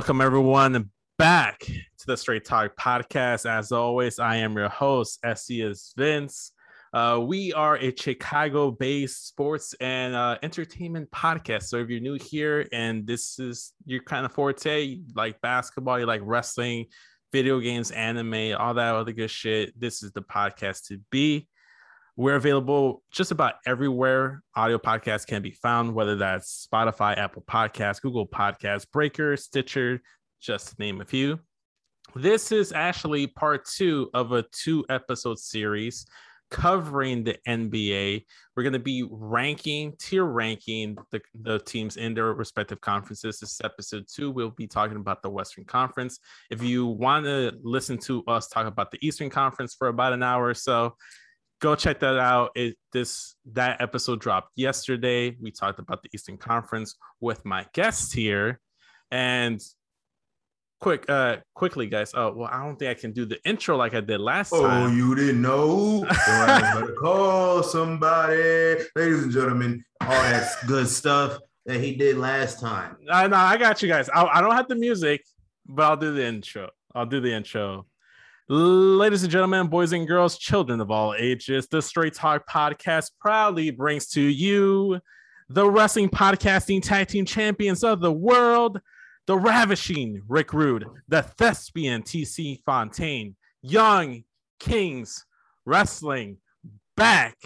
Welcome everyone back to the Straight Talk podcast. As always, I am your host, SCS Vince. Uh, we are a Chicago-based sports and uh, entertainment podcast. So if you're new here and this is your kind of forte, you like basketball, you like wrestling, video games, anime, all that other good shit, this is the podcast to be. We're available just about everywhere audio podcasts can be found, whether that's Spotify, Apple Podcasts, Google Podcasts, Breaker, Stitcher, just to name a few. This is actually part two of a two episode series covering the NBA. We're going to be ranking, tier ranking the, the teams in their respective conferences. This is episode two. We'll be talking about the Western Conference. If you want to listen to us talk about the Eastern Conference for about an hour or so, go check that out. It this that episode dropped yesterday. We talked about the Eastern Conference with my guest here. And quick, uh, quickly, guys. Oh, well, I don't think I can do the intro like I did last oh, time. Oh, you didn't know? better call somebody, ladies and gentlemen. All that good stuff that he did last time. I know, I got you guys. I, I don't have the music, but I'll do the intro. I'll do the intro. Ladies and gentlemen, boys and girls, children of all ages, the Straight Talk podcast proudly brings to you the wrestling podcasting tag team champions of the world, the ravishing Rick Rude, the thespian TC Fontaine, Young Kings Wrestling back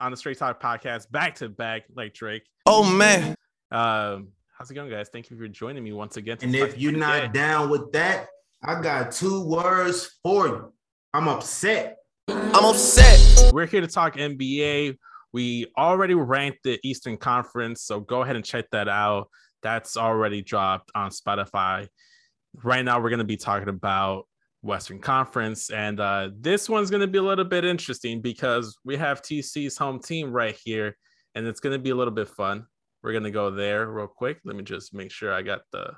on the Straight Talk podcast, back to back like Drake. Oh man. Um, how's it going, guys? Thank you for joining me once again. And if you're not down with that, I got two words for you. I'm upset. I'm upset. We're here to talk NBA. We already ranked the Eastern Conference, so go ahead and check that out. That's already dropped on Spotify. Right now, we're going to be talking about Western Conference, and uh, this one's going to be a little bit interesting because we have TC's home team right here, and it's going to be a little bit fun. We're going to go there real quick. Let me just make sure I got the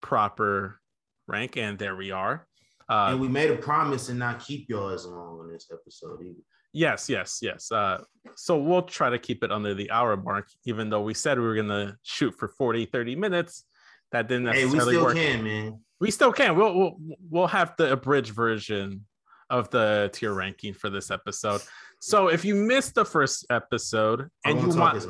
proper rank, and there we are. Uh, and we made a promise to not keep y'all as long on this episode either. Yes, yes, yes. Uh, so we'll try to keep it under the hour mark, even though we said we were gonna shoot for 40, 30 minutes. That didn't necessarily hey, we still work. can, man. We still can. We'll, we'll we'll have the abridged version of the tier ranking for this episode. So if you missed the first episode and you want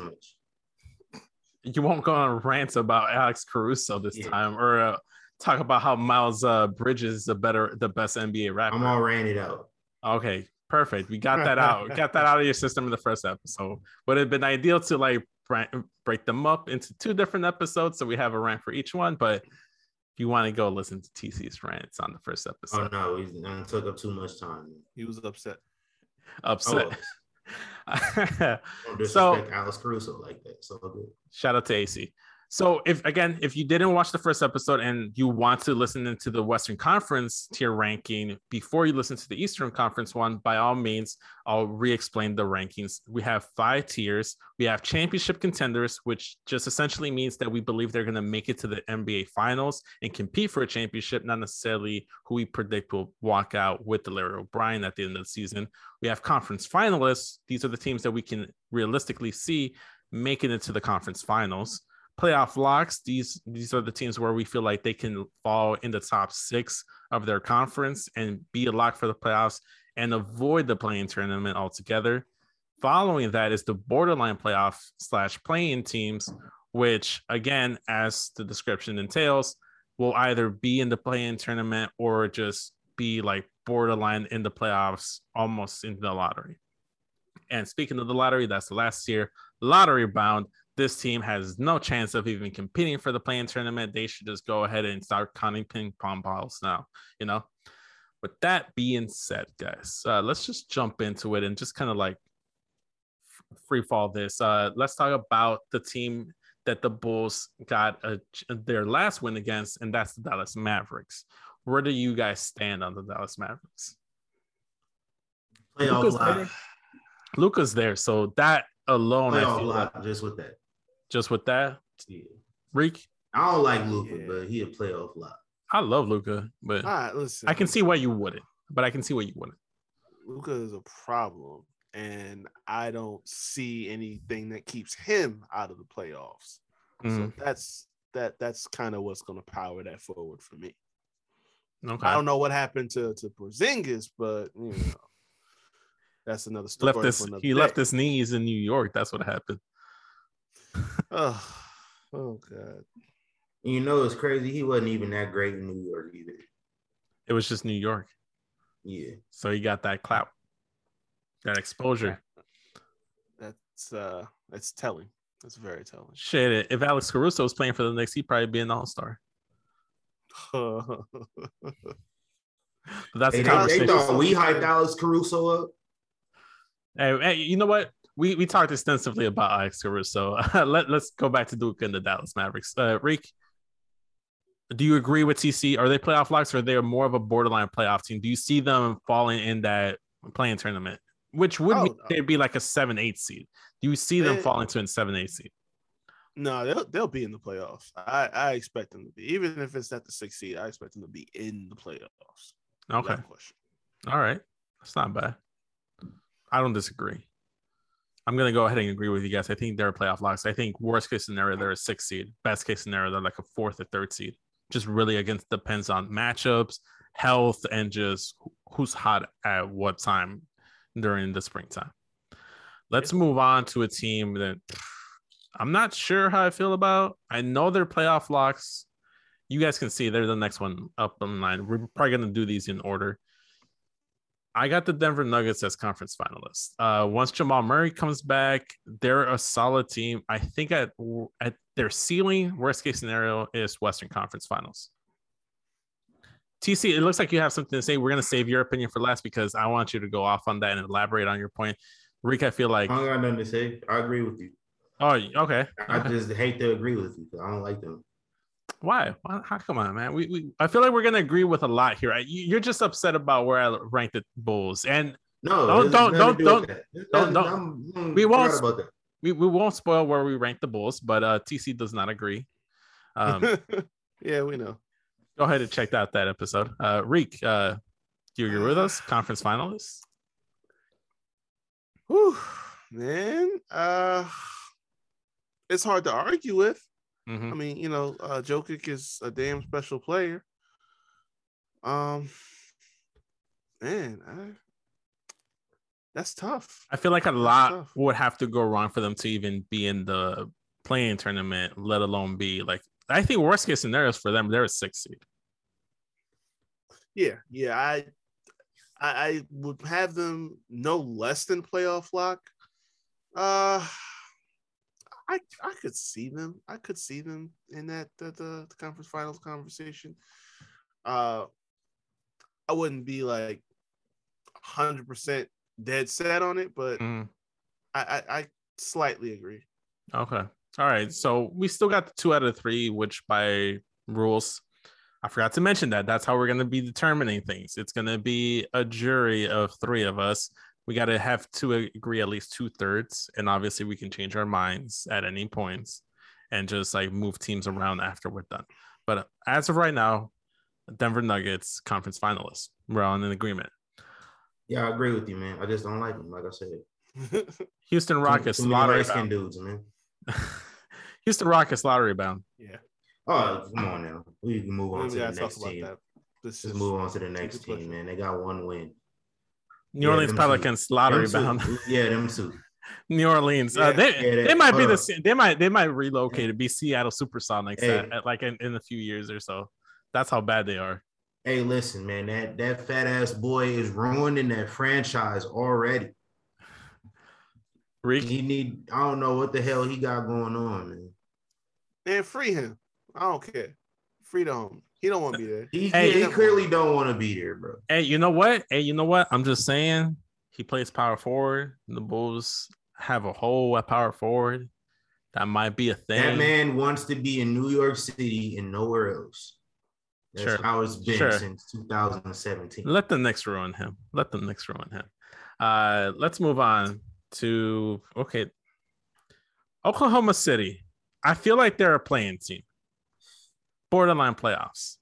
you won't go on rants about Alex Caruso this yeah. time or uh, talk about how Miles uh, Bridges is the better, the best NBA rapper. I'm all ranted out. Okay, perfect. We got that out. got that out of your system in the first episode. Would have been ideal to like break them up into two different episodes so we have a rant for each one. But if you want to go listen to TC's rants on the first episode. Oh no, he took up too much time. He was upset. Upset. Oh. so Alex Caruso like that. So good. Shout out to AC. So if again, if you didn't watch the first episode and you want to listen into the Western Conference tier ranking before you listen to the Eastern Conference one, by all means, I'll re-explain the rankings. We have five tiers. We have championship contenders, which just essentially means that we believe they're going to make it to the NBA finals and compete for a championship, not necessarily who we predict will walk out with the Larry O'Brien at the end of the season. We have conference finalists. These are the teams that we can realistically see making it to the conference finals playoff locks. These these are the teams where we feel like they can fall in the top six of their conference and be a lock for the playoffs and avoid the play-in tournament altogether. Following that is the borderline playoff slash play-in teams, which again, as the description entails, will either be in the play-in tournament or just be like borderline in the playoffs, almost in the lottery. And speaking of the lottery, that's the last year lottery bound this team has no chance of even competing for the play-in tournament. They should just go ahead and start counting ping pong balls now, you know. With that being said, guys, uh, let's just jump into it and just kind of like free fall this. Uh, let's talk about the team that the Bulls got a, their last win against, and that's the Dallas Mavericks. Where do you guys stand on the Dallas Mavericks? Luka's there. Luka's there, so that alone, I feel like just with that. Just with that, yeah. Reek. I don't like Luka, yeah. but he a playoff lot. I love Luka, but right, listen, I can see why you wouldn't. But I can see why you wouldn't. Luka is a problem, and I don't see anything that keeps him out of the playoffs. Mm. So that's that that's kind of what's going to power that forward for me. Okay. I don't know what happened to to Porzingis, but you know, that's another story. left his for another he day. left his knees in New York. That's what happened. Oh, oh god. You know, it's crazy. He wasn't even that great in New York either. It was just New York. Yeah. So he got that clout. That exposure. That's uh that's telling. That's very telling. Shit. If Alex Caruso was playing for the Knicks, he'd probably be an all-star. But that's Hey, the they, they thought we hyped Alex Caruso up. Hey, hey, you know what? We we talked extensively about Alex Caruso. Let let's go back to Duke and the Dallas Mavericks. Uh, Reek, do you agree with TC? Are they playoff locks or are they more of a borderline playoff team? Do you see them falling in that play-in tournament, which would Oh, mean they'd be like a seven eight seed? Do you see them They- falling to a seven eight seed? no, they'll they'll be in the playoffs. I, I expect them to be. Even if it's not the sixth seed, I expect them to be in the playoffs. Okay, all right, that's not bad. I don't disagree. I'm gonna go ahead and agree with you guys. I think they're playoff locks. I think worst case scenario they're a six seed. Best case scenario they're like a fourth or third seed. Just really against depends on matchups, health, and just who's hot at what time during the springtime. Let's move on to a team that I'm not sure how I feel about. I know they're playoff locks. You guys can see they're the next one up on line. We're probably gonna do these in order. I got the Denver Nuggets as conference finalists. Uh, once Jamal Murray comes back, they're a solid team. I think at at their ceiling, worst case scenario is Western Conference Finals. TC, it looks like you have something to say. We're gonna save your opinion for last because I want you to go off on that and elaborate on your point. Rick, I feel like, I don't got nothing to say. I agree with you. oh, okay. I just hate to agree with you 'cause I don't like them. Why? Why? How come on, man? We, we I feel like we're gonna agree with a lot here. right? You- You're just upset about where I ranked the Bulls, and No, Don't- don't- don't- do don't- with that. Don't- doesn't- don't. I'm- I'm We won't- forgot about that. we, we won't spoil where we rank the Bulls, but uh, TC does not agree. Um, yeah, we know. go ahead and check out that episode. Uh, Reek, uh, do you agree with us? Conference finalists? Whew, man. Uh it's hard to argue with. Mhm. I mean, you know, uh Jokic is a damn special player. Um man, I, that's tough. I feel like a lot would have to go wrong for them to even be in the play-in tournament, let alone be like. I think worst case scenarios for them, they're a six seed. Yeah, yeah. I I, I would have them no less than playoff lock. Uh I I could see them. I could see them in that the, the, the conference finals conversation. Uh I wouldn't be like hundred percent dead set on it, but Mm, I, I I slightly agree. okay. All right. So we still got the two out of three, which by rules, I forgot to mention that. That's how we're going to be determining things. It's going to be a jury of three of us. We got to have to agree at least two thirds. And obviously, we can change our minds at any points and just like move teams around after we're done. But as of right now, Denver Nuggets conference finalists. We're all in agreement. Yeah, I agree with you, man. I just don't like them. Like I said, Houston Rockets too, too many lottery light skinned bound. dudes, man. Houston Rockets lottery bound. yeah. Oh, come on now. We can move on We to the next team. Let's is move on to the next team, man. They got one win. New Yeah, Orleans them two. Pelicans lottery Them two. bound. Yeah, them two. New Orleans. Uh, they Yeah, they might be the on. they might they might relocate to be Seattle Supersonics Hey. at, at, like in, in a few years or so. That's how bad they are. Hey, listen, man. That that fat ass boy is ruining that franchise already. Reek, He need. I don't know what the hell he got going on, man. And free him. I don't care. Free the home. He don't want to be there. He, Hey, he he- clearly don't want to be there, bro. hey, you know what? Hey, you know what? I'm just saying he plays power forward. The Bulls have a hole at power forward. That might be a thing. That man wants to be in New York City and nowhere else. That's Sure. how it's been Sure. since 2017. Let the Knicks ruin him. Let the Knicks ruin him. Uh, let's move on to okay. Oklahoma City. I feel like they're a playing team, borderline playoffs,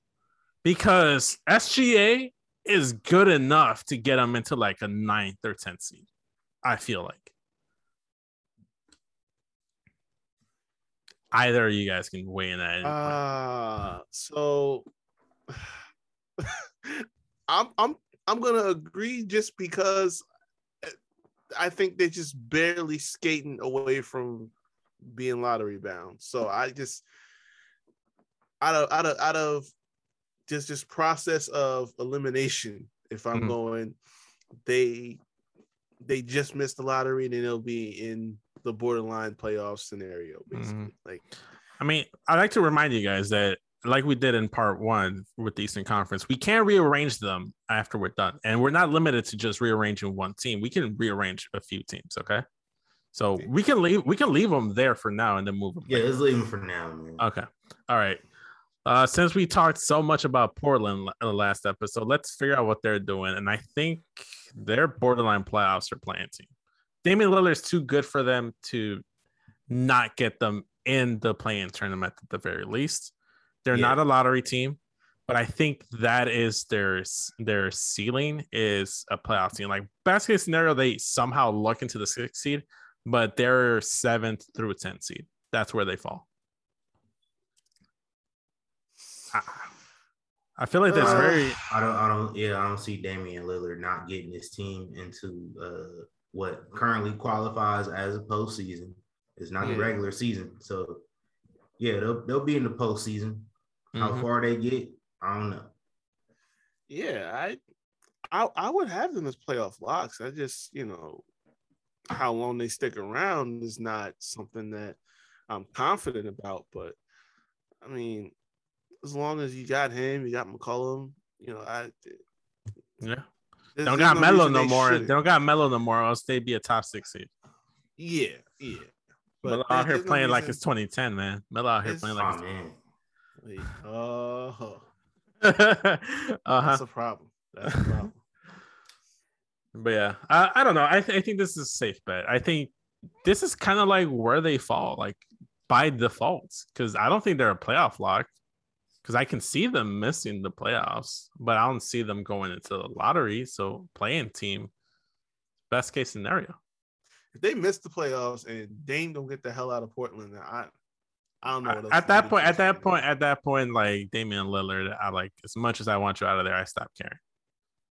because SGA is good enough to get them into like a ninth or tenth seed. I feel like Either of you guys can weigh in at any. Uh so I'm I'm I'm gonna agree just because uh, I think they're just barely skating away from being lottery bound. So I just out of out of out of just this process of elimination, if I'm Mhm. going, they they just missed the lottery and then they'll be in the borderline playoff scenario, basically. Like I mean, I like to remind you guys that, like we did in part one with the Eastern Conference, we can rearrange them after we're done, and we're not limited to just rearranging one team. We can rearrange a few teams. Okay, so we can leave we can leave them there for now and then move them. Yeah, let's leave them for now, man. Okay. All right. Uh, since we talked so much about Portland in the last episode, let's figure out what they're doing. And I think their borderline playoffs are play-in team. Damian Lillard's too good for them to not get them in the play-in tournament at the very least. They're Yeah. not a lottery team, but I think that is their their ceiling is a playoff team. Like best case scenario, they somehow look into the sixth seed, but they're seventh through 10th seed. That's where they fall. I feel like that's Uh, very I don't, I don't, yeah, I don't see Damian Lillard not getting his team into uh, what currently qualifies as a postseason. It's not the regular season, so yeah, they'll they'll be in the postseason. How Mhm. far they get, I don't know. Yeah, I, I, I would have them as playoff locks. I just, you know, how long they stick around is not something that I'm confident about. But I mean, as long as you got him, you got McCollum, you know, I yeah. They don't got no Melo no more. They shouldn't. don't got Melo no more, else they'd be a top six seed. Yeah, yeah. Melo there- out here there's no playing like it's 2010, man. Melo out here It's playing like man, Wait, oh, it's uh-huh. that's a problem. That's a problem. But yeah, I, I don't know. I, th- I think this is a safe bet. I think this is kind of like where they fall, like by default, because I don't think they're a playoff lock. Because I can see them missing the playoffs, but I don't see them going into the lottery. So play-in team, best case scenario. if they miss the playoffs and Dame don't get the hell out of Portland, then I, I don't know. What else At that point, at that point, at that point, like Damian Lillard, I like as much as I want you out of there, I stop caring.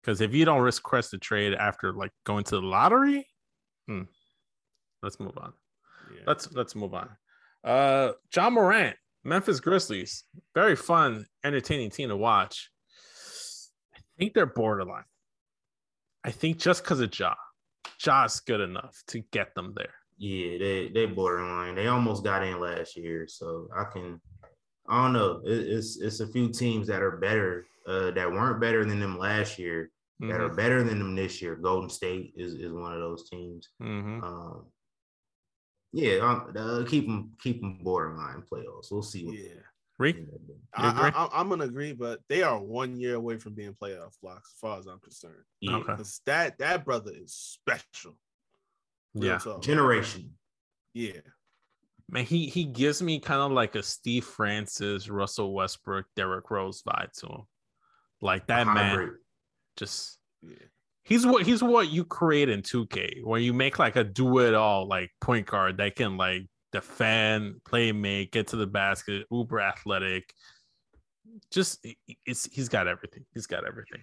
Because if you don't risk Crest the trade after like going to the lottery, hmm, let's move on. Yeah. Let's let's move on. Uh Ja Morant, Memphis Grizzlies. Very fun, entertaining team to watch. I think they're borderline. I think just because of Ja. Ja's good enough to get them there. yeah, they they borderline. They almost got in last year, so I can. I don't know. It, it's it's a few teams that are better, uh, that weren't better than them last year, that are Mhm, better than them this year. Golden State is is one of those teams. mhm. Um, yeah, um, uh, keep them keep them borderline playoffs. We'll see. What yeah. Reek? they end up doing. I, agree? I, I'm gonna agree, but they are one year away from being playoff blocks, as far as I'm concerned. Yeah. Okay. Because that that brother is special. Yeah. Generation. Yeah. Man, he he gives me kind of like a Steve Francis, Russell Westbrook, Derrick Rose vibe to him. Like that man just Yeah. He's what he's what you create in 2K, where you make like a do it all like point guard that can like defend, play make, get to the basket, uber athletic. Just it's he's got everything. He's got everything.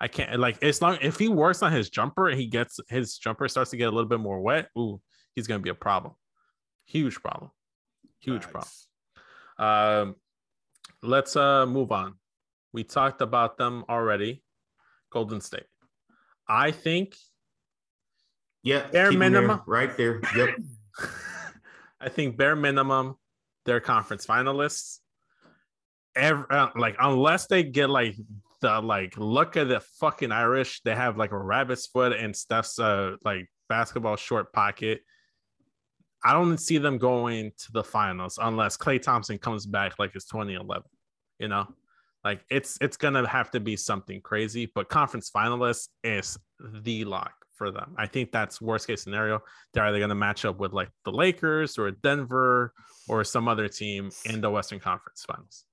I can't like as long if he works on his jumper and he gets his jumper starts to get a little bit more wet. Ooh, he's gonna be a problem. Huge problem. Huge problem. Um, let's uh move on. We talked about them already. Golden State. I think Yeah, Bare 'em there, minimum. right there. Yep. I think bare minimum they're conference finalists. Every, uh, like unless they get like the like look at the fucking Irish, they have like a rabbit's foot and Steph's uh like basketball short pocket. I don't see them going to the finals unless Klay Thompson comes back like it's 2011. You know, like it's it's gonna have to be something crazy. But conference finalists is the lock for them. I think that's worst case scenario. They're either gonna match up with like the Lakers or Denver or some other team in the Western Conference Finals.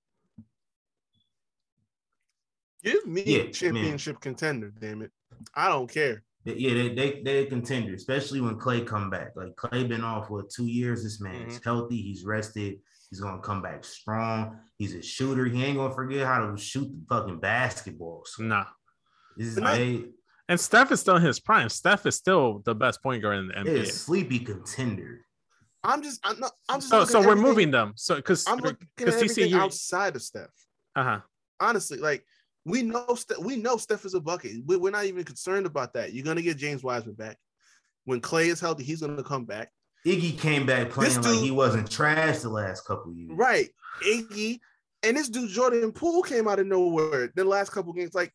Give me Yeah, a man. championship contender, damn it. I don't care. Yeah, they they they a contender, especially when Klay come back. Like Klay been off for two years. This man is Mm-hmm. healthy. He's rested. He's gonna come back strong. He's a shooter. He ain't gonna forget how to shoot the fucking basketball. So Nah. this is But And Steph is still in his prime. Steph is still the best point guard in the they a NBA. sleepy contender. I'm just, I'm not, I'm just. So, so we're moving them. So because I'm looking at because TC, everything you outside of Steph. uh huh. Honestly, like we know, Steph, we know Steph is a bucket. We, we're not even concerned about that. You're gonna get James Wiseman back. When Klay is healthy, he's gonna come back. Iggy came back playing like he wasn't trash the last couple years. Right, Iggy, and this dude Jordan Poole came out of nowhere. The last couple games, like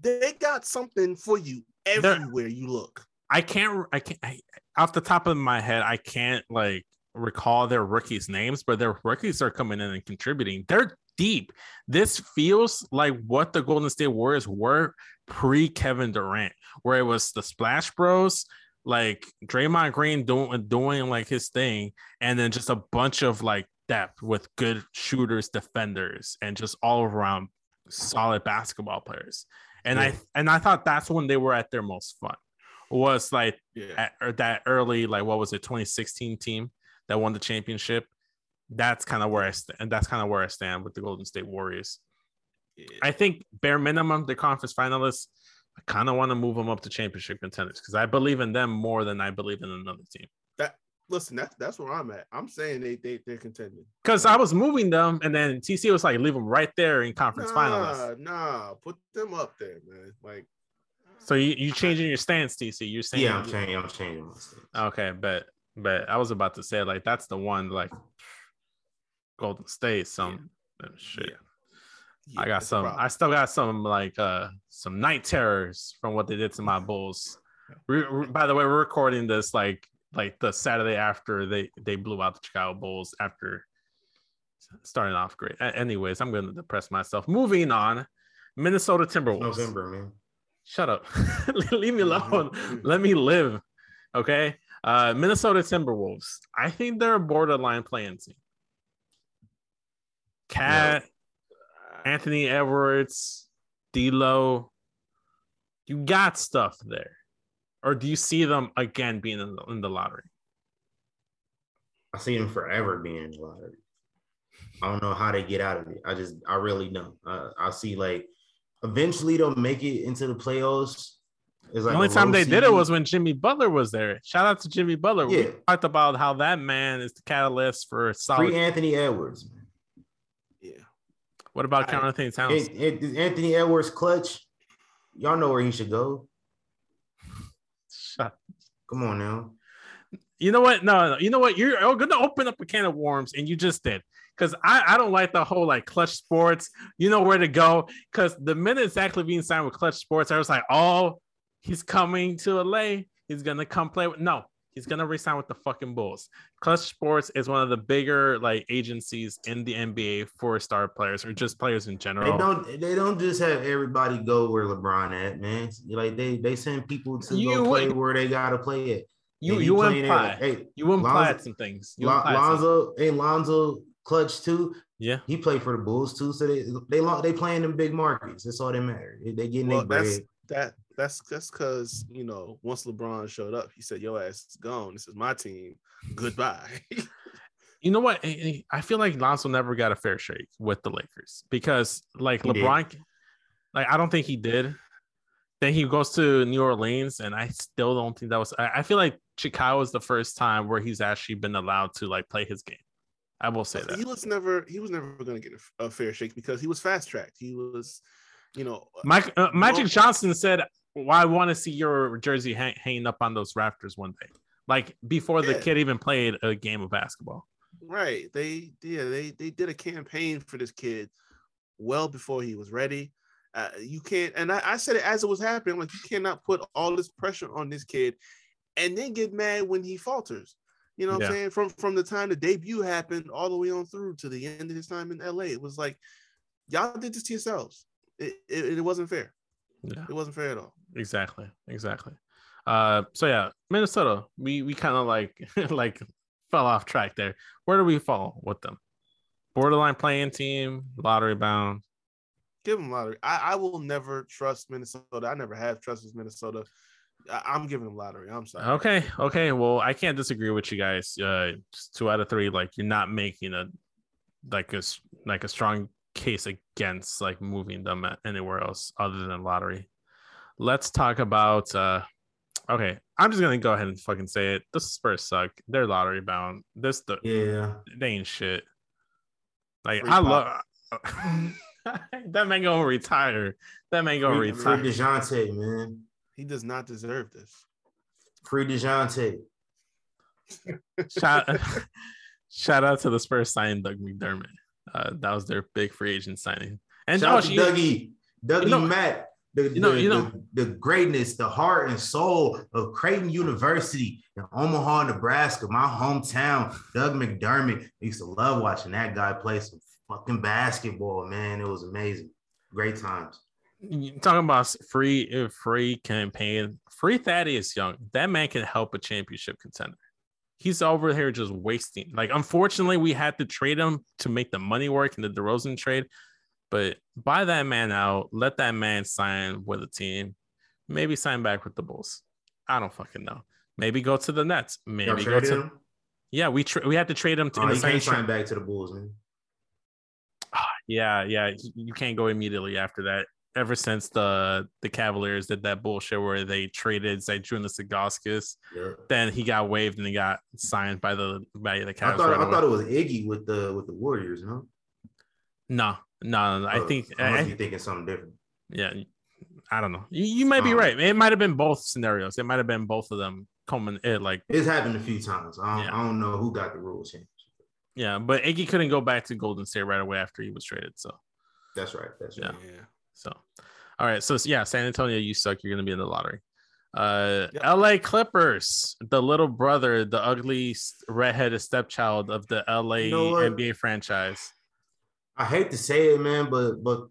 they got something for you everywhere you look. I can't. I can't. I, off the top of my head, I can't like recall their rookies' names, but their rookies are coming in and contributing. They're deep. This feels like what the Golden State Warriors were pre Kevin Durant, where it was the Splash Bros, like Draymond Green doing doing like his thing, and then just a bunch of like depth with good shooters, defenders, and just all around solid basketball players. And Yeah. I and I thought that's when they were at their most fun. Was like Yeah, at, that early, like what was it, 2016 team that won the championship. That's kind of where I stand, and that's kind of where I stand with the Golden State Warriors. I think bare minimum, the conference finalists. I kind of want to move them up to championship contenders because I believe in them more than I believe in another team. That listen, that's that's where I'm at. I'm saying they they they're contending. Because I was moving them, and then TC was like, leave them right there in conference finalists. Nah, nah, put them up there, man. Like So you you changing your stance, TC? You're saying Yeah, I'm changing. I'm changing my stance. Okay, but but I was about to say like that's the one like Golden State. Some uh, shit. yeah, I got some. I still got some like uh some night terrors from what they did to my Bulls. By the way, we're recording this like like the Saturday after they they blew out the Chicago Bulls after starting off great. Anyways, I'm going to depress myself. Moving on, Minnesota Timberwolves. November, man. Shut up. Leave me alone. Let me live. Okay. Uh, Minnesota Timberwolves. I think they're a borderline play-in team. Cat, Anthony Edwards, D'Lo. You got stuff there, or do you see them again being in the, in the lottery? I see them forever being in the lottery. I don't know how they get out of it. I just, I really don't. Uh, I see like eventually they'll make it into the playoffs. It's like the only time they did it was when Jimmy Butler was there. Shout out to Jimmy Butler. We Yeah. talked about how that man is the catalyst for solid. free Anthony Edwards. What about Anthony Towns? An- Anthony Edwards clutch. Y'all know where he should go. Shut Come on now. You know what? No, no. You know what? You're oh, going to open up a can of worms, and you just did. Because I, I don't like the whole like clutch sports. You know where to go. Because the minute Zach LaVine signed with Clutch Sports, I was like, oh, he's coming to LA. He's gonna come play with. No, he's gonna resign with the fucking Bulls. Clutch Sports is one of the bigger like agencies in the NBA for star players or just players in general. They general. don't. They don't just have everybody go where LeBron at, man. Like they they send people to You go play where they gotta play it. you And you playing there, imply Hey, you imply Lonzo- some things. You Lon- imply some- Lonzo, hey Lonzo, clutch too. yeah. He played for the Bulls too, so they they lo- they playing in big markets. That's all that matter. They, they getting Well, their that's bread. that that's that's because you know once LeBron showed up, he said, "Your ass is gone. This is my team. Goodbye." You know what? I- I I feel like Lonzo never got a fair shake with the Lakers because, like, He did. LeBron, like, I don't think he did. Then he goes to New Orleans, and I still don't think that was. I, feel like Chicago is the first time where he's actually been allowed to like play his game. I will say that he was never he was never going to get a, a fair shake because he was fast tracked. He was, you know, Mike uh, Magic Johnson said, well, "I want to see your jersey hang, hanging up on those rafters one day." Like before the kid even played a game of basketball. right. They yeah they they did a campaign for this kid well before he was ready. Uh, you can't, and I, I said it as it was happening. Like you cannot put all this pressure on this kid, and then get mad when he falters. You know what Yeah. I'm saying? From from the time the debut happened all the way on through to the end of his time in LA, it was like y'all did this to yourselves. It, it, it wasn't fair. Yeah. It wasn't fair at all. exactly exactly uh so yeah minnesota we we kind of like like fell off track there where do we fall with them borderline play-in team lottery bound Give them lottery. I, I will never trust Minnesota. I never have trusted Minnesota. I, I'm giving them lottery. I'm sorry. Okay, okay. Well, I can't disagree with you guys. Uh, two out of three. Like you're not making a like a like a strong case against like moving them anywhere else other than lottery. Let's talk about. uh Okay, I'm just gonna go ahead and fucking say it. The Spurs suck. They're lottery bound. This the Yeah. they ain't shit. Like Free I pop. love that man gonna retire. That man gonna Free, free retire. DeJounte, man. He does not deserve this. Free DeJounte. shout, shout out to the Spurs signing Doug McDermott. Uh, that was their big free agent signing. And Shout oh, Dougie. Dougie You know- Matt. The, you know- the, you know- the, the greatness, the heart and soul of Creighton University in Omaha, Nebraska, my hometown. Doug McDermott. I used to love watching that guy play some fucking basketball, man. It was amazing. Great times. you talking about free uh, free campaign. Free Thaddeus Young. That man can help a championship contender. He's over here just wasting. Like, unfortunately, we had to trade him to make the money work in the DeRozan trade. But buy that man out. Let that man sign with a team. Maybe sign back with the Bulls. I don't fucking know. Maybe go to the Nets. Maybe go to. him? Yeah, we tra- we had to trade him to Oh, he can't sign back to the Bulls, man. Yeah, yeah. You can't go immediately after that. Ever since the the Cavaliers did that bullshit where they traded Zydrunas Ilgauskas, Yeah. then he got waived and he got signed by the by the Cavs. I thought right I thought it was Iggy with the with the Warriors, no? no, no, no, I Oh, think I must I- be thinking something different. yeah, I don't know. You, you might be Um, right. It might have been both scenarios. It might have been both of them coming it like It's happened a few times. I don't, Yeah. I don't know who got the rules change. yeah, but Iggy couldn't go back to Golden State right away after he was traded. So That's right. That's right. Yeah. So, all right. So, yeah, San Antonio, you suck. You're going to be in the lottery. Uh, Yep. LA Clippers, the little brother, the ugly redheaded stepchild of the LA You know? NBA franchise. I hate to say it, man, but but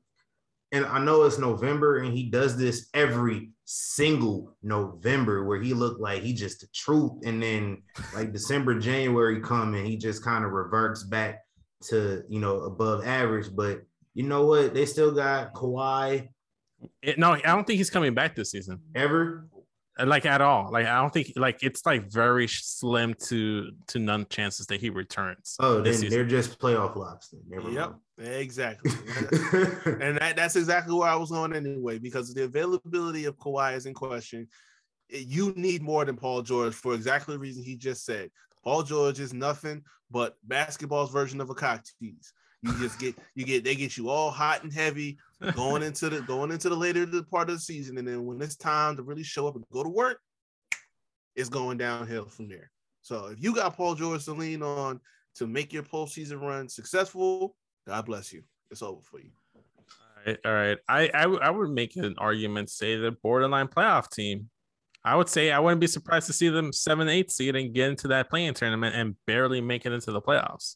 and I know it's November and he does this every single November where he looked like he just the truth. And then like December, January come and he just kind of reverts back to you know above average. But you know what? They still got Kawhi It- no, I don't think he's coming back this season, ever. Like at all. Like, I don't think, like, it's like very slim to to none chances that he returns. Oh, this then season. they're just playoff locks. Then. Never Yep, mind. exactly. and that, that's exactly where I was going anyway, because the availability of Kawhi is in question. You need more than Paul George for exactly the reason he just said. Paul George is nothing but basketball's version of a cock tease. You just get you get they get you all hot and heavy going into the going into the later part of the season, and then when it's time to really show up and go to work, it's going downhill from there. So if you got Paul George to lean on to make your postseason run successful, God bless you. It's over for you. All right, all right. I, I I would make an argument say the borderline playoff team. I would say I wouldn't be surprised to see them seven, eight seed and get into that play-in tournament and barely make it into the playoffs.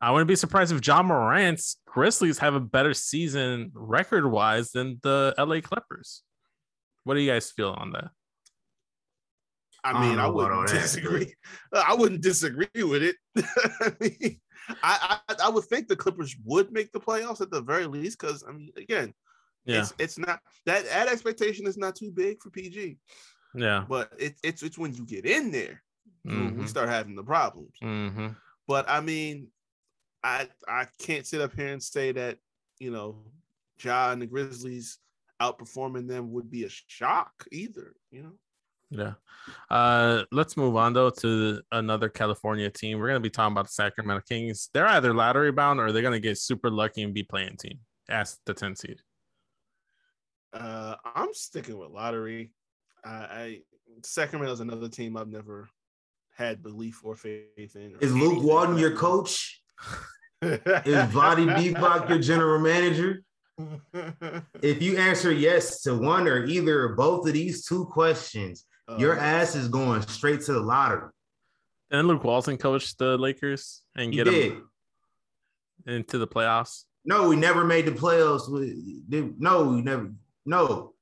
I wouldn't be surprised if Ja Morant's Grizzlies have a better season record wise than the LA Clippers. What do you guys feel on that? I I mean, don't I know about all wouldn't disagree. I wouldn't disagree with it. I, mean, I, I I would think the Clippers would make the playoffs at the very least, because I mean, again, Yeah, it's it's not that that expectation is not too big for PG, yeah. but it's it's it's when you get in there when we start having the problems. mhm. But I mean, I I can't sit up here and say that you know, Ja and the Grizzlies outperforming them would be a shock either. You know. Yeah. Uh, let's move on though to another California team. We're gonna be talking about the Sacramento Kings. They're either lottery bound or they're gonna get super lucky and be play-in team as the 10 seed. Uh, I'm sticking with lottery. I, I Sacramento's another team I've never had belief or faith in. Is Luke anything. Walton your coach? Is Vlade Divac your general manager? If you answer yes to one or either or both of these two questions, your Uh, ass is going straight to the lottery. And Luke Walton coached the Lakers and He get did. them into the playoffs. No, we never made the playoffs. We, did- no, we never. No,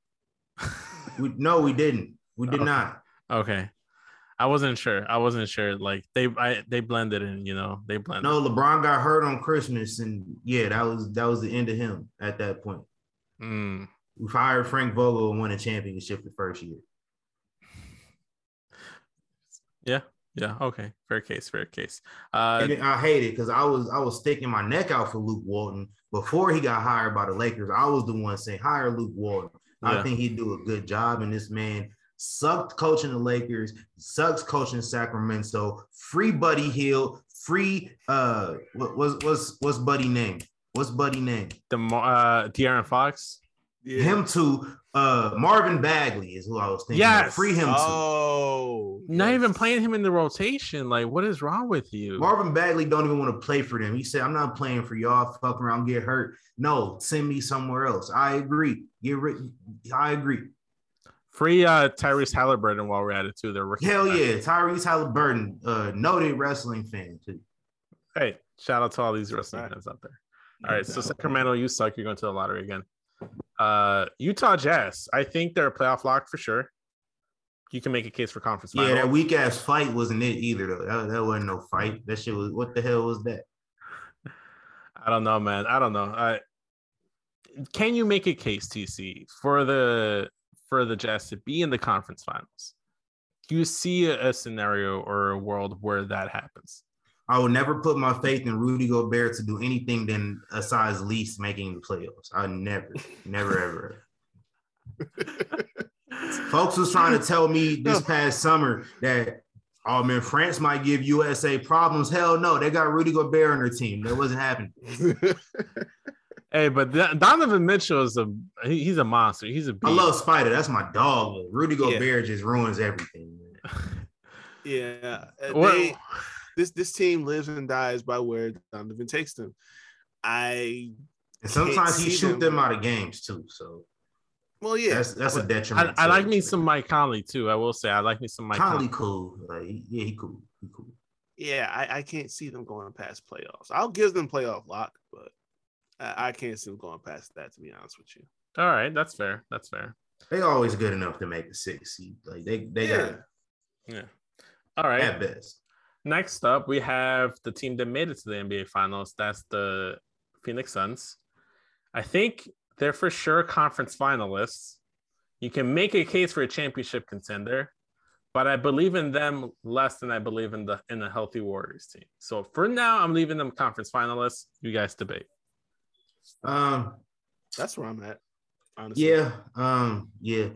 we, no, we didn't. We did Okay. not. Okay. I wasn't sure. I wasn't sure. Like they I they blended in, you know, they blended. No, LeBron got hurt on Christmas, and yeah, that was that was the end of him at that point. Mm. We fired Frank Vogel and won a championship the first year. Yeah. Yeah. Okay. Fair case. Fair case. Uh, I hate it because I was I was sticking my neck out for Luke Walton before he got hired by the Lakers. I was the one saying hire Luke Walton. Yeah. I think he'd do a good job. And this man sucked coaching the Lakers, sucks coaching Sacramento. Free Buddy Hield, free uh what was what's what's Buddy name? What's Buddy name? the Mo- uh, De'Aaron Fox. Yeah. Him too. Uh Marvin Bagley is who I was thinking. of. Yes. Free him too. Oh, Not yes. even playing him in the rotation. Like, what is wrong with you? Marvin Bagley don't even want to play for them. He said, "I'm not playing for y'all. Fuck around, get hurt. No, send me somewhere else." I agree. Get rid. I agree. Free uh, Tyrese Haliburton while we're at it too. They're rookie. Hell yeah, Tyrese Haliburton, uh, noted wrestling fan too. Hey, shout out to all these wrestling fans out there. All right, so Sacramento, you suck. You're going to the lottery again. Uh, Utah Jazz. I think they're a playoff lock for sure. You can make a case for conference Yeah, that weak ass fight wasn't it either though. That, that wasn't no fight. That shit was. What the hell was that? I don't know, man. I don't know. I can you make a case, TC, for the for the Jazz to be in the conference finals? Do you see a, a scenario or a world where that happens? I would never put my faith in Rudy Gobert to do anything than besides least making the playoffs. I never, never ever. Folks was trying to tell me this past summer that, oh man, France might give USA problems. Hell no, they got Rudy Gobert on their team. That wasn't happening. Hey, but Donovan Mitchell is a he- he's a monster. He's a beast. I love Spider. That's my dog. But Rudy Yeah. Gobert just ruins everything. Yeah. They, this this team lives and dies by where Donovan takes them. I And sometimes he see shoot them. them out of games too. So well, yeah. that's that's a detriment. I to like me some Mike Conley too. I will say I like me some Mike Conley Conley. cool. Like, yeah, he cool. He cool. yeah, I, I can't see them going past playoffs. I'll give them playoff lock, but I, I can't see them going past that. To be honest with you. All right, that's fair. That's fair. They always good enough to make the six seed. Like they they Yeah. got Yeah. All right. at best. Next up, we have the team that made it to the NBA Finals. That's the Phoenix Suns. I think they're for sure conference finalists. You can make a case for a championship contender, but I believe in them less than I believe in the in the healthy Warriors team. So for now, I'm leaving them conference finalists. You guys debate. Um, That's where I'm at. Honestly. yeah, um, yeah.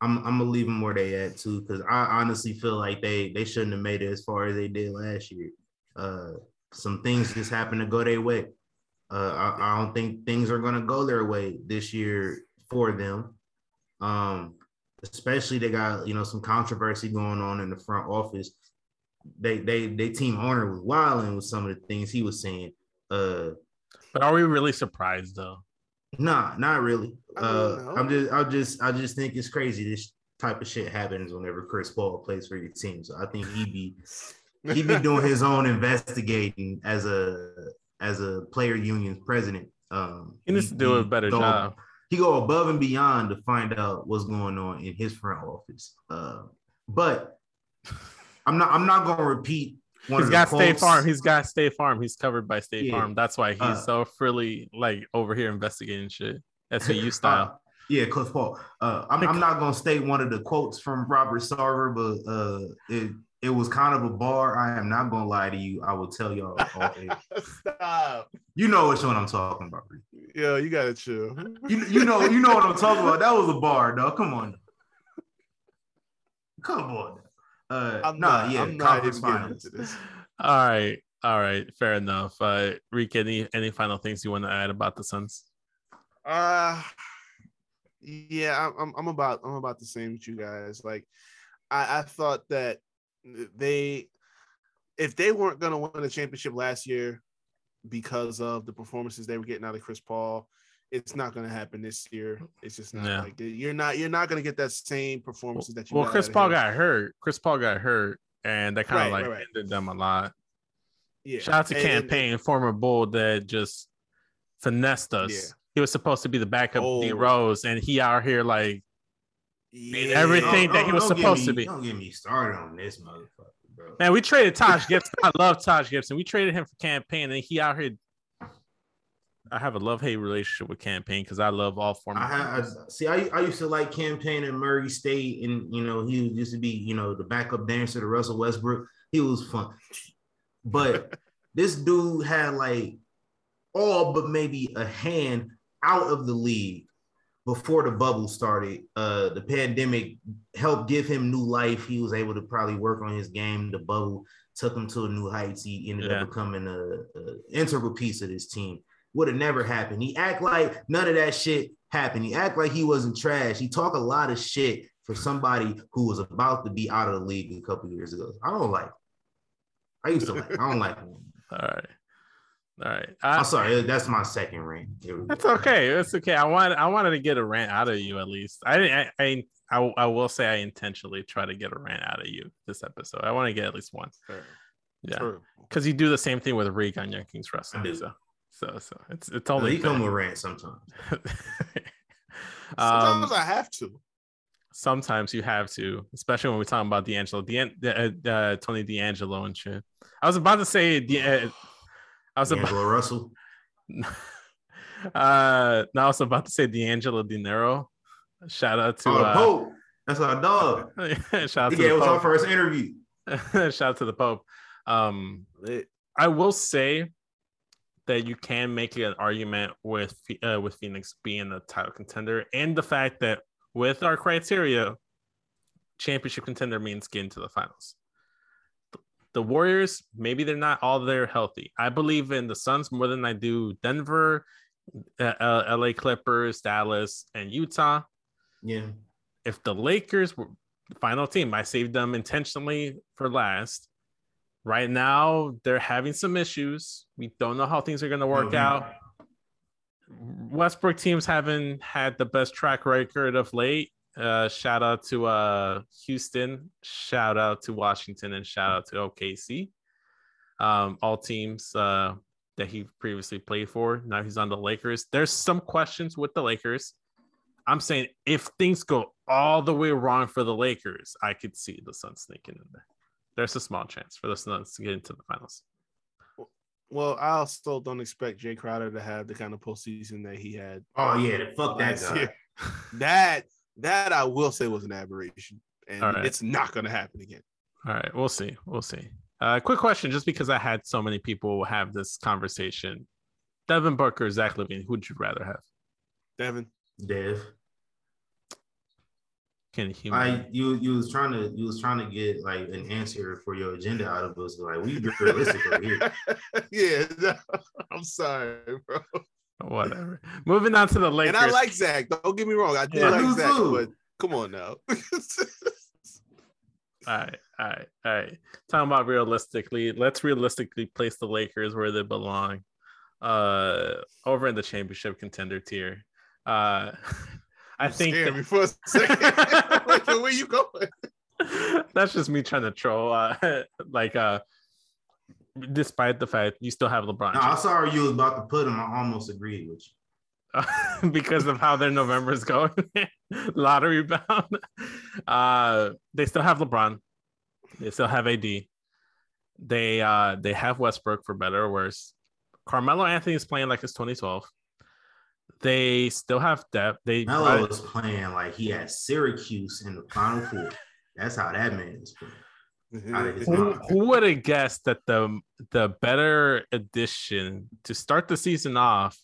I'm I'm gonna leave them where they at too, because I honestly feel like they they shouldn't have made it as far as they did last year. Uh, some things just happened to go their way. Uh, I, I don't think things are gonna go their way this year for them. Um, especially they got you know some controversy going on in the front office. They they they team owner was wilding with some of the things he was saying. Uh, But are we really surprised though? Nah, not really. I Uh, don't. I'm just, I just, I just think it's crazy. This type of shit happens whenever Chris Paul plays for your team. So I think he'd be, he'd be doing his own investigating as a, as a player union president. Um, He needs to do a better go- job. He go above and beyond to find out what's going on in his front office. Uh, but I'm not, I'm not gonna repeat. He's got State quotes. Farm. He's got State Farm. He's covered by State Yeah. Farm. That's why he's Uh, so freely like over here investigating shit. SVU style. Uh, yeah, Coach Paul. Uh, I'm, I'm not gonna state one of the quotes from Robert Sarver, but uh, it it was kind of a bar. I am not gonna lie to you. I will tell y'all. all. Stop. you know which one I'm talking about. Yeah, you gotta chill. You you know you know what I'm talking about. That was a bar, though. Come on, come on. Uh, I'm nah, not, yeah, I'm not conference even getting finals. into this. All right. All right. Fair enough. Uh Reek, any any final things you want to add about the Suns? Uh yeah, I'm- I'm I'm about I'm about the same with you guys. Like I, I thought that they if they weren't gonna win the championship last year because of the performances they were getting out of Chris Paul, it's not gonna happen this year. It's just not Yeah. like you're not you're not gonna get that same performances that you Well, got Chris Paul got hurt. Chris Paul got hurt, and that kind of Right, like right, right. ended them a lot. yeah. Shout out to And- Cam Payne, former Bull that just finessed us. Yeah. He was supposed to be the backup D Oh. Rose, and he out here like yeah. everything that he was supposed me- to be. Don't get me started on this motherfucker, bro. Man, we traded Taj Gibson. I love Taj Gibson. We traded him for Cam Payne, and he out here I have a love hate relationship with Cam Payne because I love all forms. I, had, I see. I, I used to like Cam Payne at Murray State, and you know he used to be you know the backup dancer to Russell Westbrook. He was fun, but this dude had like all but maybe a hand out of the league before the bubble started. Uh, the pandemic helped give him new life. He was able to probably work on his game. The bubble took him to a new heights. He ended Yeah. up becoming a, a integral piece of this team. Would have never happened. He act like none of that shit happened. He act like he wasn't trash. He talk a lot of shit for somebody who was about to be out of the league a couple years ago. I don't like. Him. I used to like. I don't like him. all right, all right. I, I'm sorry. That's my second rant. Here go. That's okay. That's okay. I wanted I wanted to get a rant out of you at least. I didn't. I I, I, I will say I intentionally try to get a rant out of you this episode. I want to get at least one. Fair. Yeah, because you do the same thing with Reek on Youngkings I Wrestling. do. So so so it's it's Well, only he come fair. with rant sometimes. um, Sometimes I have to. sometimes you have to, especially when we're talking about D'Angelo, D'An- uh, uh, Tony D'Angelo and shit. I was about to say, D- uh, I was about, D'Angelo Russell. uh, no, I was about to say D'Angelo Dinero. Shout out to Oh, the uh, Pope. That's our dog. shout out to Yeah, it the was our first interview. shout out to the Pope. Um, I will say that you can make an argument with uh, with Phoenix being a title contender, and the fact that with our criteria, championship contender means getting to the finals. The Warriors, maybe they're not all there healthy. I believe in the Suns more than I do Denver, uh, uh, LA Clippers, Dallas, and Utah Yeah. if the Lakers were the final team, I saved them intentionally for last. Right now, they're having some issues. We don't know how things are going to work Mhm. out. Westbrook teams haven't had the best track record of late. Uh, shout out to uh, Houston, shout out to Washington, and shout out to OKC. Um, all teams uh, that he previously played for. Now he's on the Lakers. There's some questions with the Lakers. I'm saying if things go all the way wrong for the Lakers, I could see the Suns sneaking in there. There's a small chance for the Suns to get into the finals. Well, I also don't expect Jae Crowder to have the kind of postseason that he had Oh yeah, fuck that guy. year. That that I will say was an aberration, and All right. it's not going to happen again. All right, we'll see. We'll see. Uh, quick question, just because I had so many people have this conversation. Devin Booker, Zach LaVine, who'd you rather have? Devin, Dev. Can human? I you you was trying to you was trying to get like an answer for your agenda out of us. Like we be realistic over here. yeah, no, I'm sorry, bro. Whatever. Moving on to the Lakers. And I like Zach. Don't get me wrong, I do Yeah, like Zach, too. but come on now. All right, all right, all right. Talking about realistically, let's realistically place the Lakers where they belong. Uh, over in the championship contender tier. Uh, I think Scared that- me for a second. like, where you going? that's just me trying to troll. Uh, like, uh, despite the fact you still have LeBron No, I saw you was about to put him. I almost agreed with you. because of how their November is going, lottery bound. Uh, they still have LeBron. They still have AD. They uh they have Westbrook for better or worse. Carmelo Anthony is playing like it's 2012. They still have depth. They Melo was playing like he had Syracuse in the Final Four. That's how that man is playing. Out of his who, who would have guessed that the the better addition to start the season off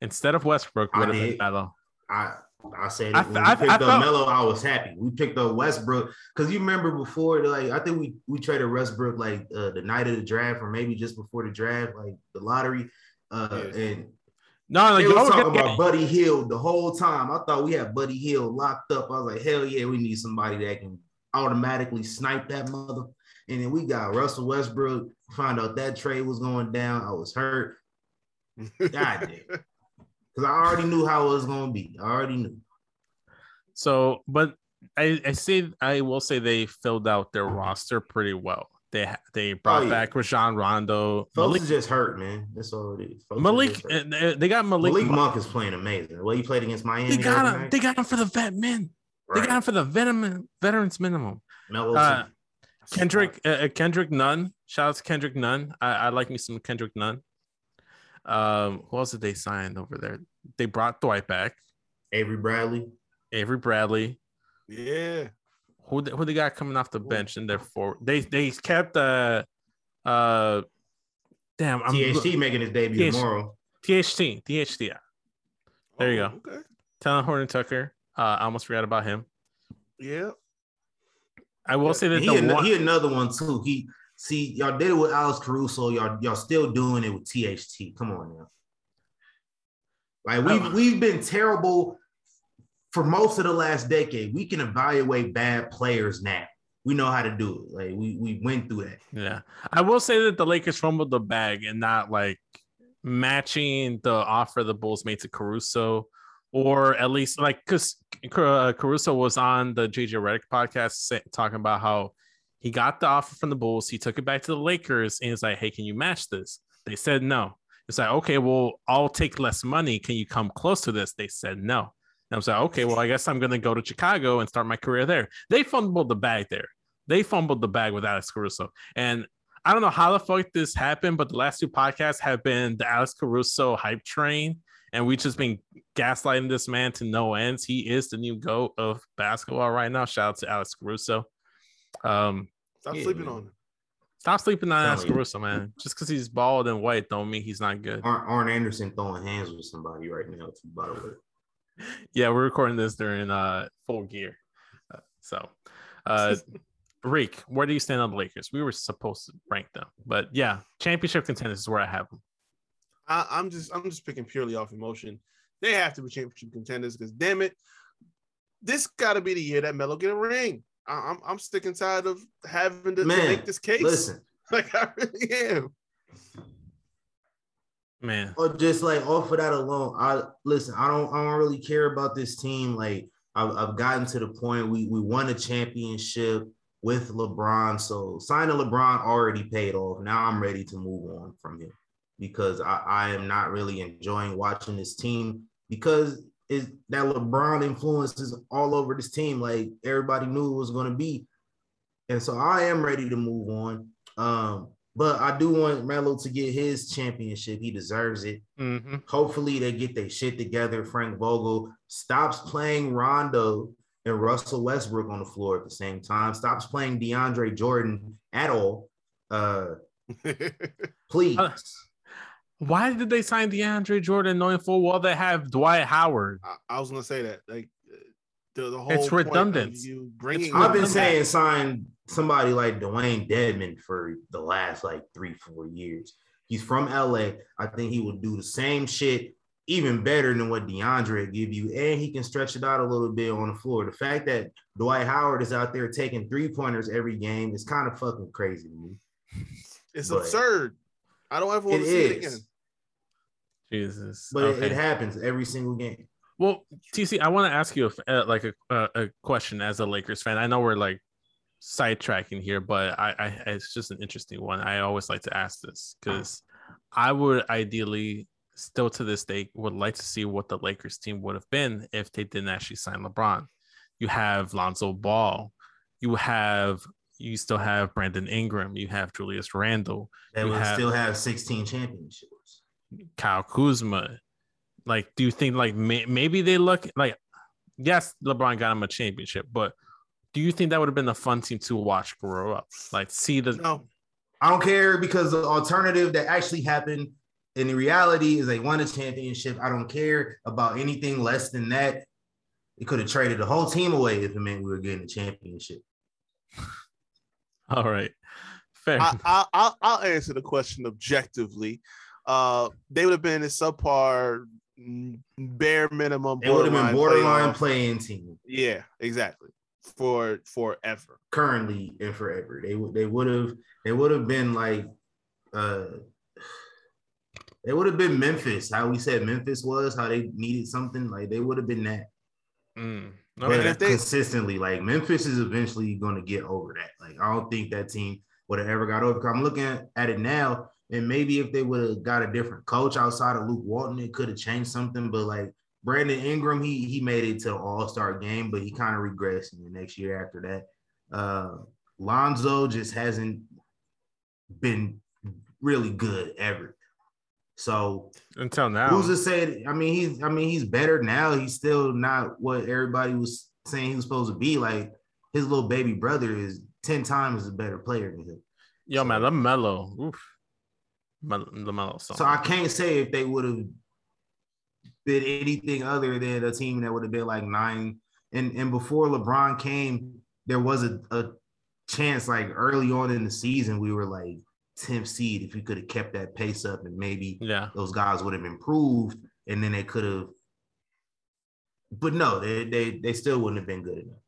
instead of Westbrook would have been did. Melo? I I said I it. when I we th- picked I up felt- Melo, I was happy. We picked up Westbrook because you remember before, like I think we we traded Westbrook like uh, the night of the draft or maybe just before the draft, like the lottery. Uh, Yeah. and No, like they was were talking about Buddy Hield the whole time. I thought we had Buddy Hield locked up. I was like, hell yeah, we need somebody that can automatically snipe that mother. And then we got Russell Westbrook. Find out that trade was going down. I was hurt. God damn. Because I already knew how it was gonna be. I already knew. So, but I, I say I will say they filled out their roster pretty well. They they brought yeah. back Rajon Rondo, Folks Malik. is just hurt, man. That's all it is. Folks Malik, just hurt. uh, they got Malik. Malik Monk. Monk is playing amazing. Well, he played against Miami. They got him. night. They got him for the vet min. They got him for the veteran veterans minimum. Uh. Kendrick uh, uh, Kendrick Nunn. Shout out to Kendrick Nunn. I, I like me some Kendrick Nunn. Um, who else did they sign over there? They brought Dwight back, Avery Bradley. Avery Bradley. Yeah. Who who they got coming off the bench in their forward? They they kept uh uh damn I'm THT making his debut THT. tomorrow. THT THT. Yeah. There you go. Okay. Talen Horton Tucker. Uh, I almost forgot about him. Yeah. I will say that He, the an- one, he another one too. He see y'all did it with Alex Caruso. Y'all y'all still doing it with THT. Come on now. Like we've Oh. we've been terrible for most of the last decade. We can evaluate bad players now. We know how to do it. Like we we went through that. yeah, I will say that the Lakers fumbled the bag and not like matching the offer the Bulls made to Caruso, or at least like because uh, Caruso was on the JJ Redick podcast talking about how he got the offer from the Bulls, he took it back to the Lakers, and he's like, "Hey, can you match this?" They said no. It's like, okay, well, I'll take less money. Can you come close to this? They said no. And I was like, okay, well, I guess I'm gonna go to Chicago and start my career there. They fumbled the bag there. They fumbled the bag with Alex Caruso. And I don't know how the fuck this happened, but the last two podcasts have been the Alex Caruso hype train. And we've just been gaslighting this man to no ends. He is the new GOAT of basketball right now. Shout out to Alex Caruso. Um, Stop Yeah, sleeping man. on him. stop sleeping on Alex Caruso, man. Just because he's bald and white don't mean he's not good. Arn, Arn Anderson throwing hands with somebody right now. Too, by the way. Yeah, we're recording this during uh full gear. Uh, so uh Reek, where do you stand on the Lakers? We were supposed to rank them, but yeah, championship contenders is where I have them. I, I'm just I'm just picking purely off emotion. They have to be championship contenders because damn it, this got to be the year that Melo get a ring. I, I'm I'm sick and tired of having to, to make this case. Listen, like I really am. Man, or just like off of that alone, I listen. I don't. I don't really care about this team. Like I've, I've gotten to the point. We we won a championship with LeBron. So signing LeBron already paid off. Now I'm ready to move on from him because I, I am not really enjoying watching this team because is that LeBron influence is all over this team. Like everybody knew it was going to be, and so I am ready to move on. Um, but I do want Melo to get his championship. He deserves it. hmm Hopefully, they get their shit together. Frank Vogel stops playing Rondo and Russell Westbrook on the floor at the same time. Stops playing DeAndre Jordan at all. Uh, please. Uh, why did they sign DeAndre Jordan knowing full well they have Dwight Howard? I, I was gonna say that like the, the whole It's point redundant. You bringing It's I've been saying back. sign somebody like Dewayne Dedmon for the last like three, four years. He's from LA. I think he will do the same shit, even better than what DeAndre give you, and he can stretch it out a little bit on the floor. The fact that Dwight Howard is out there taking three pointers every game is kind of fucking crazy to me. it's but- absurd. I don't ever want to see it again. Jesus. but it- okay. it happens every single game. Well, TC, I want to ask you a, uh, like a, a a question as a Lakers fan. I know we're like sidetracking here, but I, I it's just an interesting one. I always like to ask this because I would ideally still to this day would like to see what the Lakers team would have been if they didn't actually sign LeBron. You have Lonzo Ball, you have you still have Brandon Ingram, you have Julius Randle, They will have- still have 16 championships. Kyle Kuzma. Like, do you think like may- maybe they look like yes, LeBron got him a championship, but do you think that would have been a fun team to watch grow up? Like, see the No, I don't care because the alternative that actually happened in reality is they won a championship. I don't care about anything less than that. They could have traded the whole team away if it meant we were getting a championship. all right, fair. I, I, I'll, I'll answer the question objectively. Uh, they would have been a subpar, bare minimum. They would have been borderline playoff. playing team Yeah, exactly. For forever. currently and forever. They would they would have they would have been like uh they would have been Memphis, how we said Memphis was, how they needed something like they would have been that. Mm, but okay. if they- consistently. Like Memphis is eventually going to get over that. Like I don't think that team would have ever got over. 'cause I'm looking at, at it now, and maybe if they would have got a different coach outside of Luke Walton, it could have changed something. But like Brandon Ingram, he he made it to All Star game, but he kind of regressed in the next year after that. Uh, Lonzo just hasn't been really good ever. So Until now. who's to say? I mean, he's I mean he's better now. He's still not what everybody was saying he was supposed to be. Like his little baby brother is ten times a better player than him. Yo, man, LaMelo. Oof. Mel- LaMelo. Song. So I can't say if they would have been anything other than a team that would have been like nine. And and before LeBron came, there was a, a chance like early on in the season we were like 10th seed if we could have kept that pace up and maybe yeah. those guys would have improved and then they could have but no they, they they still wouldn't have been good enough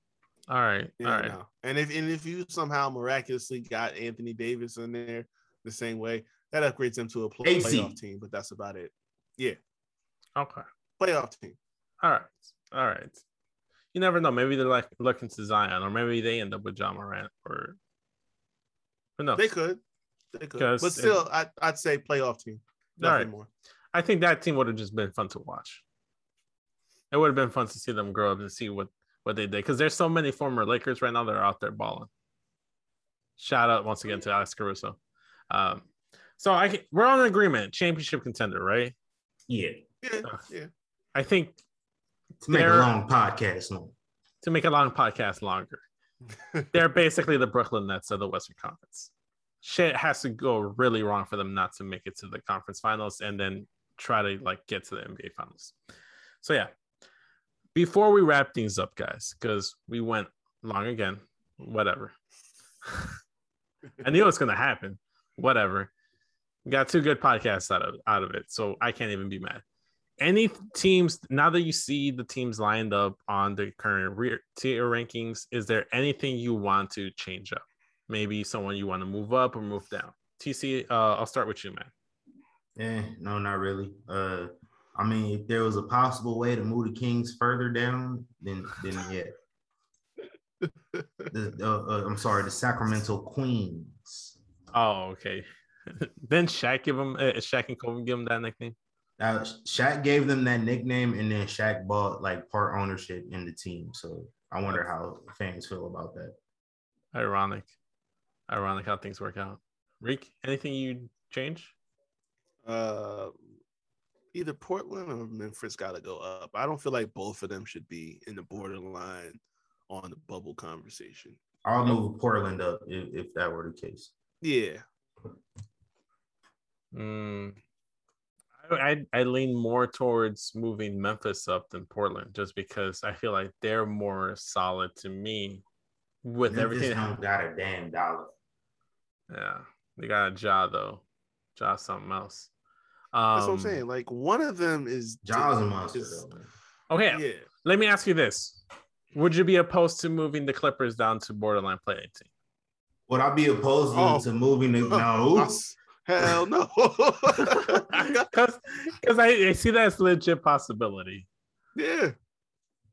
All right. Yeah, All right. no. And if and if you somehow miraculously got Anthony Davis in there the same way, that upgrades them to a play- playoff team. But that's about it. Yeah, Okay. playoff team. All right. All right. You never know. Maybe they're like looking to Zion, or maybe they end up with Ja Morant, or who knows? They could, they could. But still, I, I'd say playoff team. Nothing right. more. I think that team would have just been fun to watch. It would have been fun to see them grow up and see what what they did because there's so many former Lakers right now that are out there balling. Shout out once again to Alex Caruso. Um, so I we're on an agreement, championship contender, right? yeah Yeah, yeah. I think to make a long podcast long to make a long podcast longer, they're basically the Brooklyn Nets of the Western Conference. Shit has to go really wrong for them not to make it to the conference finals and then try to like get to the NBA finals. So yeah. Before we wrap things up, guys, because we went long again, whatever. I knew it was gonna happen. Whatever. We got two good podcasts out of out of it, so I can't even be mad any teams now that you see the teams lined up on the current rear tier rankings is there anything you want to change up maybe someone you want to move up or move down tc uh, i'll start with you man Eh, no, not really. Uh, I mean, if there was a possible way to move the Kings further down, then then yeah. the, uh, I'm sorry, the Sacramento Queens. oh okay then Shaq give him uh, Shaq and Kobe give him that nickname Now, Shaq gave them that nickname, and then Shaq bought like part ownership in the team. So I wonder how fans feel about that. ironic ironic how things work out Reek, anything you change Uh, either Portland or Memphis got to go up. I don't feel like both of them should be in the borderline on the bubble conversation. I'll move Portland up if, if that were the case. Yeah, Mm, I, I I lean more towards moving Memphis up than Portland, just because I feel like they're more solid to me with Memphis everything. don't got a damn dollar. Yeah, they got a Ja though, Ja something else. Um, that's what I'm saying. Like one of them is Ja's a monster. is- though. Okay, yeah. let me ask you this: Would you be opposed to moving the Clippers down to borderline play 18? Would I be opposed to- Oh. to moving the no? Us- Hell no. Because because I, I see that as a legit possibility. yeah.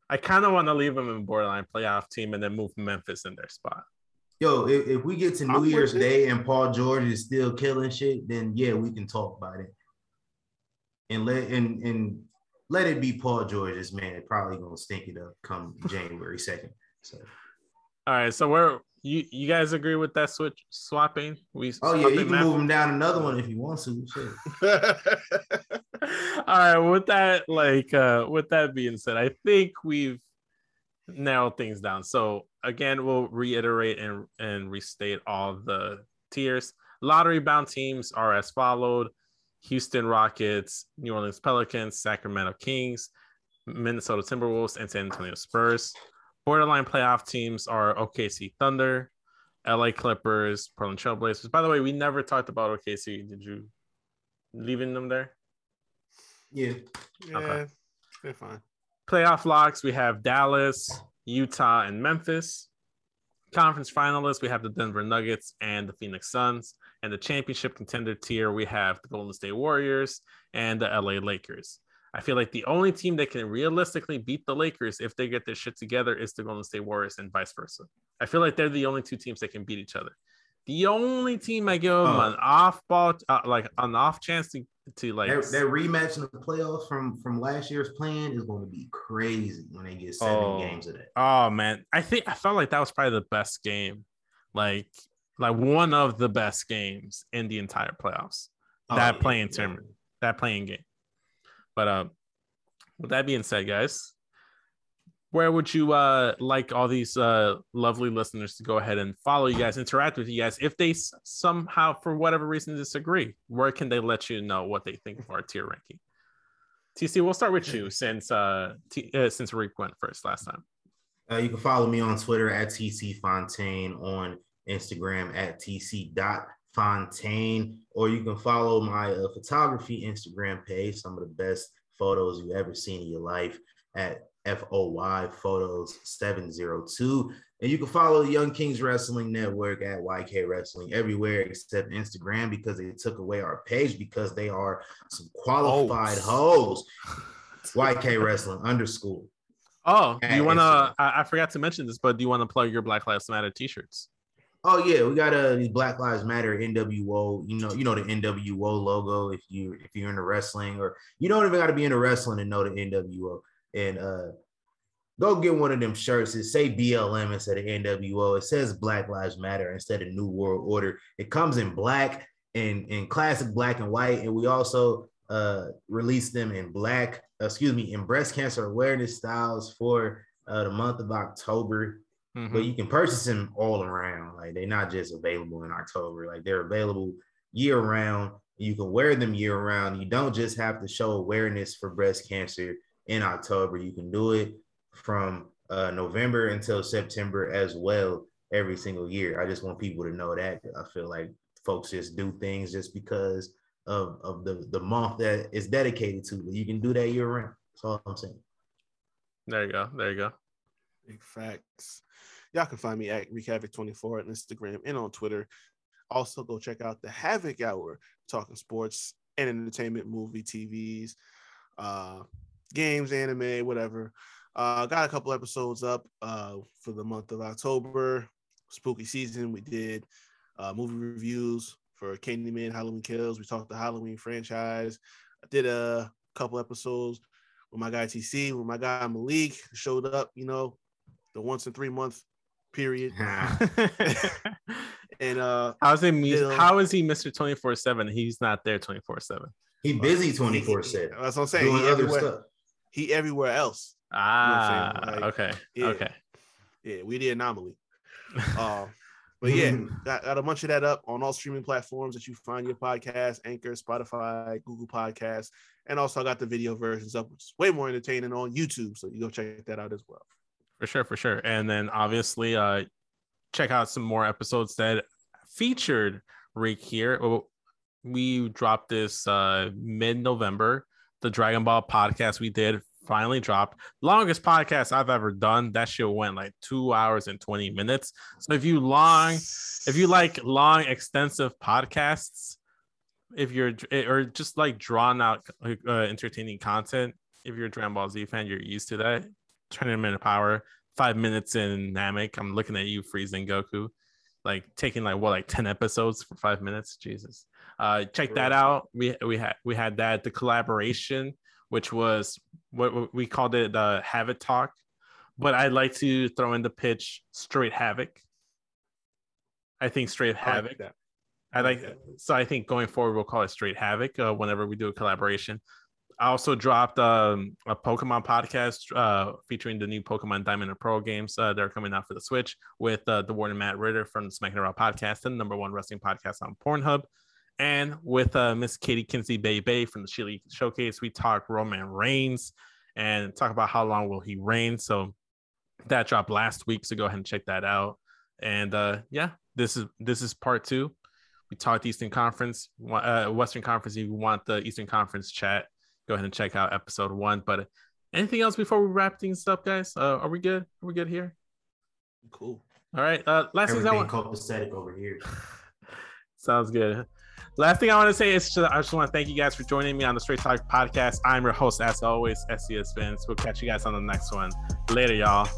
I kind of want to leave them in borderline playoff team and then move Memphis in their spot. Yo, if, if we get to I'm New with Year's it. Day and Paul George is still killing shit, then yeah, we can talk about it. And let and and let it be Paul George's man. Probably gonna stink it up come January second. So All right, so we're you you guys agree with that switch swapping? We oh yeah, you can move him down another one if you want to. Shit. All right, with that like uh with that being said, I think we've narrowed things down. So again, we'll reiterate and and restate all the tiers. Lottery bound teams are as followed: Houston Rockets, New Orleans Pelicans, Sacramento Kings, Minnesota Timberwolves, and San Antonio Spurs. Borderline playoff teams are OKC Thunder, LA Clippers, Portland Trailblazers. By the way, we never talked about OKC. Did you leaving them there? Yeah. yeah. Okay. They're fine. Playoff locks, we have Dallas, Utah, and Memphis. Conference finalists, we have the Denver Nuggets and the Phoenix Suns. And the championship contender tier, we have the Golden State Warriors and the LA Lakers. I feel like the only team that can realistically beat the Lakers if they get their shit together is the Golden State Warriors and vice versa. I feel like they're the only two teams that can beat each other. The only team I give them Oh. an off ball, uh, like an off chance to, to like That, that rematch in the playoffs from from last year's plan is going to be crazy when they get seven Oh. games of that. Oh man, I think I felt like that was probably the best game, like like one of the best games in the entire playoffs. Oh, that yeah, playing yeah. tournament. that playing game. But uh, with that being said, guys, where would you uh like all these uh lovely listeners to go ahead and follow you guys, interact with you guys? If they somehow, for whatever reason, disagree, where can they let you know what they think of our tier ranking? TC, we'll start with you since uh, T- uh since Rick went first last time. Uh, you can follow me on Twitter at TC Fontaine, on Instagram at TC dot Fontaine, or you can follow my uh, photography Instagram page, some of the best photos you've ever seen in your life at FOY Photos 702. And you can follow the Young Kings Wrestling Network at YK Wrestling everywhere except Instagram because they took away our page because they are some qualified hoes. YK Wrestling underscore. Oh, do you want to? I, I forgot to mention this, but do you want to plug your Black Lives Matter T-shirts? Oh yeah, we got uh these Black Lives Matter NWO. You know, you know the NWO logo. If you if you're into wrestling, or you don't even got to be into wrestling to know the NWO. And uh, go get one of them shirts. It say BLM instead of NWO. It says Black Lives Matter instead of New World Order. It comes in black and in classic black and white. And we also uh release them in black. Excuse me, in breast cancer awareness styles for uh, the month of October Mhm. but you can purchase them all around. Like they're not just available in October. Like they're available year round. You can wear them year round. You don't just have to show awareness for breast cancer in October. You can do it from uh, November until September as well every single year. I just want people to know that. I feel like folks just do things just because of, of the, the month that it's dedicated to. But you can do that year round. That's all I'm saying. There you go. There you go. Big facts. Y'all can find me at ReekHavoc24 on Instagram and on Twitter. Also, go check out the Havoc Hour, talking sports and entertainment, movie, TVs, uh, games, anime, whatever. Uh, got a couple episodes up uh, for the month of October. Spooky season. We did uh, movie reviews for Candyman, Halloween Kills. We talked the Halloween franchise. I did a couple episodes with my guy TC, with my guy Malik showed up, you know, the once in three month period. And uh How's it? me- Bill. How is he Mr. Twenty Four Seven? He's not there twenty four seven. he busy 24 7 That's what I'm saying. doing He other everywhere, stuff. he everywhere else. Ah, saying? Like, okay, yeah. okay. Yeah, we the anomaly. Uh, but yeah, got, got a bunch of that up on all streaming platforms that you find your podcast, Anchor, Spotify, Google Podcasts, and also I got the video versions up, which is way more entertaining on YouTube. So you go check that out as well. For sure, for sure. And then obviously, uh, check out some more episodes that featured Reek here. Oh, We dropped this uh mid November. The Dragon Ball podcast we did finally dropped. Longest podcast I've ever done. That shit went like two hours and 20 minutes. So if you long, if you like long, extensive podcasts, if you're or just like drawn out, uh, entertaining content, if you're a Dragon Ball Z fan, you're used to that. 20 minute power, five minutes in Namek. I'm looking at you, freezing Goku, like taking like what, like 10 episodes for five minutes. Jesus. Uh, check that out. We we had we had that the collaboration, which was what we called it the Havoc Talk. But I'd like to throw in the pitch straight Havoc. I think straight I like Havoc. I like so I think going forward we'll call it straight havoc uh, whenever we do a collaboration. I also dropped um, a Pokemon podcast uh, featuring the new Pokemon Diamond and Pearl games uh, that are coming out for the Switch with uh, the Warden Matt Ritter from the Smack It Around podcast and number one wrestling podcast on Pornhub. And with uh, Miss Katie Kinsey Bay Bay from the Chile Showcase, we talk Roman Reigns and talk about how long will he reign. So that dropped last week, so go ahead and check that out. And uh, yeah, this is this is part two we talked Eastern Conference, uh, Western Conference. If you want the Eastern Conference chat, go ahead and check out episode one. But anything else before we wrap things up, guys? Uh, are we good? Are we good here? Cool. All right. Uh, last thing I want. copacetic over here. Sounds good. Last thing I want to say is just, I just want to thank you guys for joining me on the Straight Talk podcast. I'm your host, as always, SCS Vince. We'll catch you guys on the next one. Later, y'all.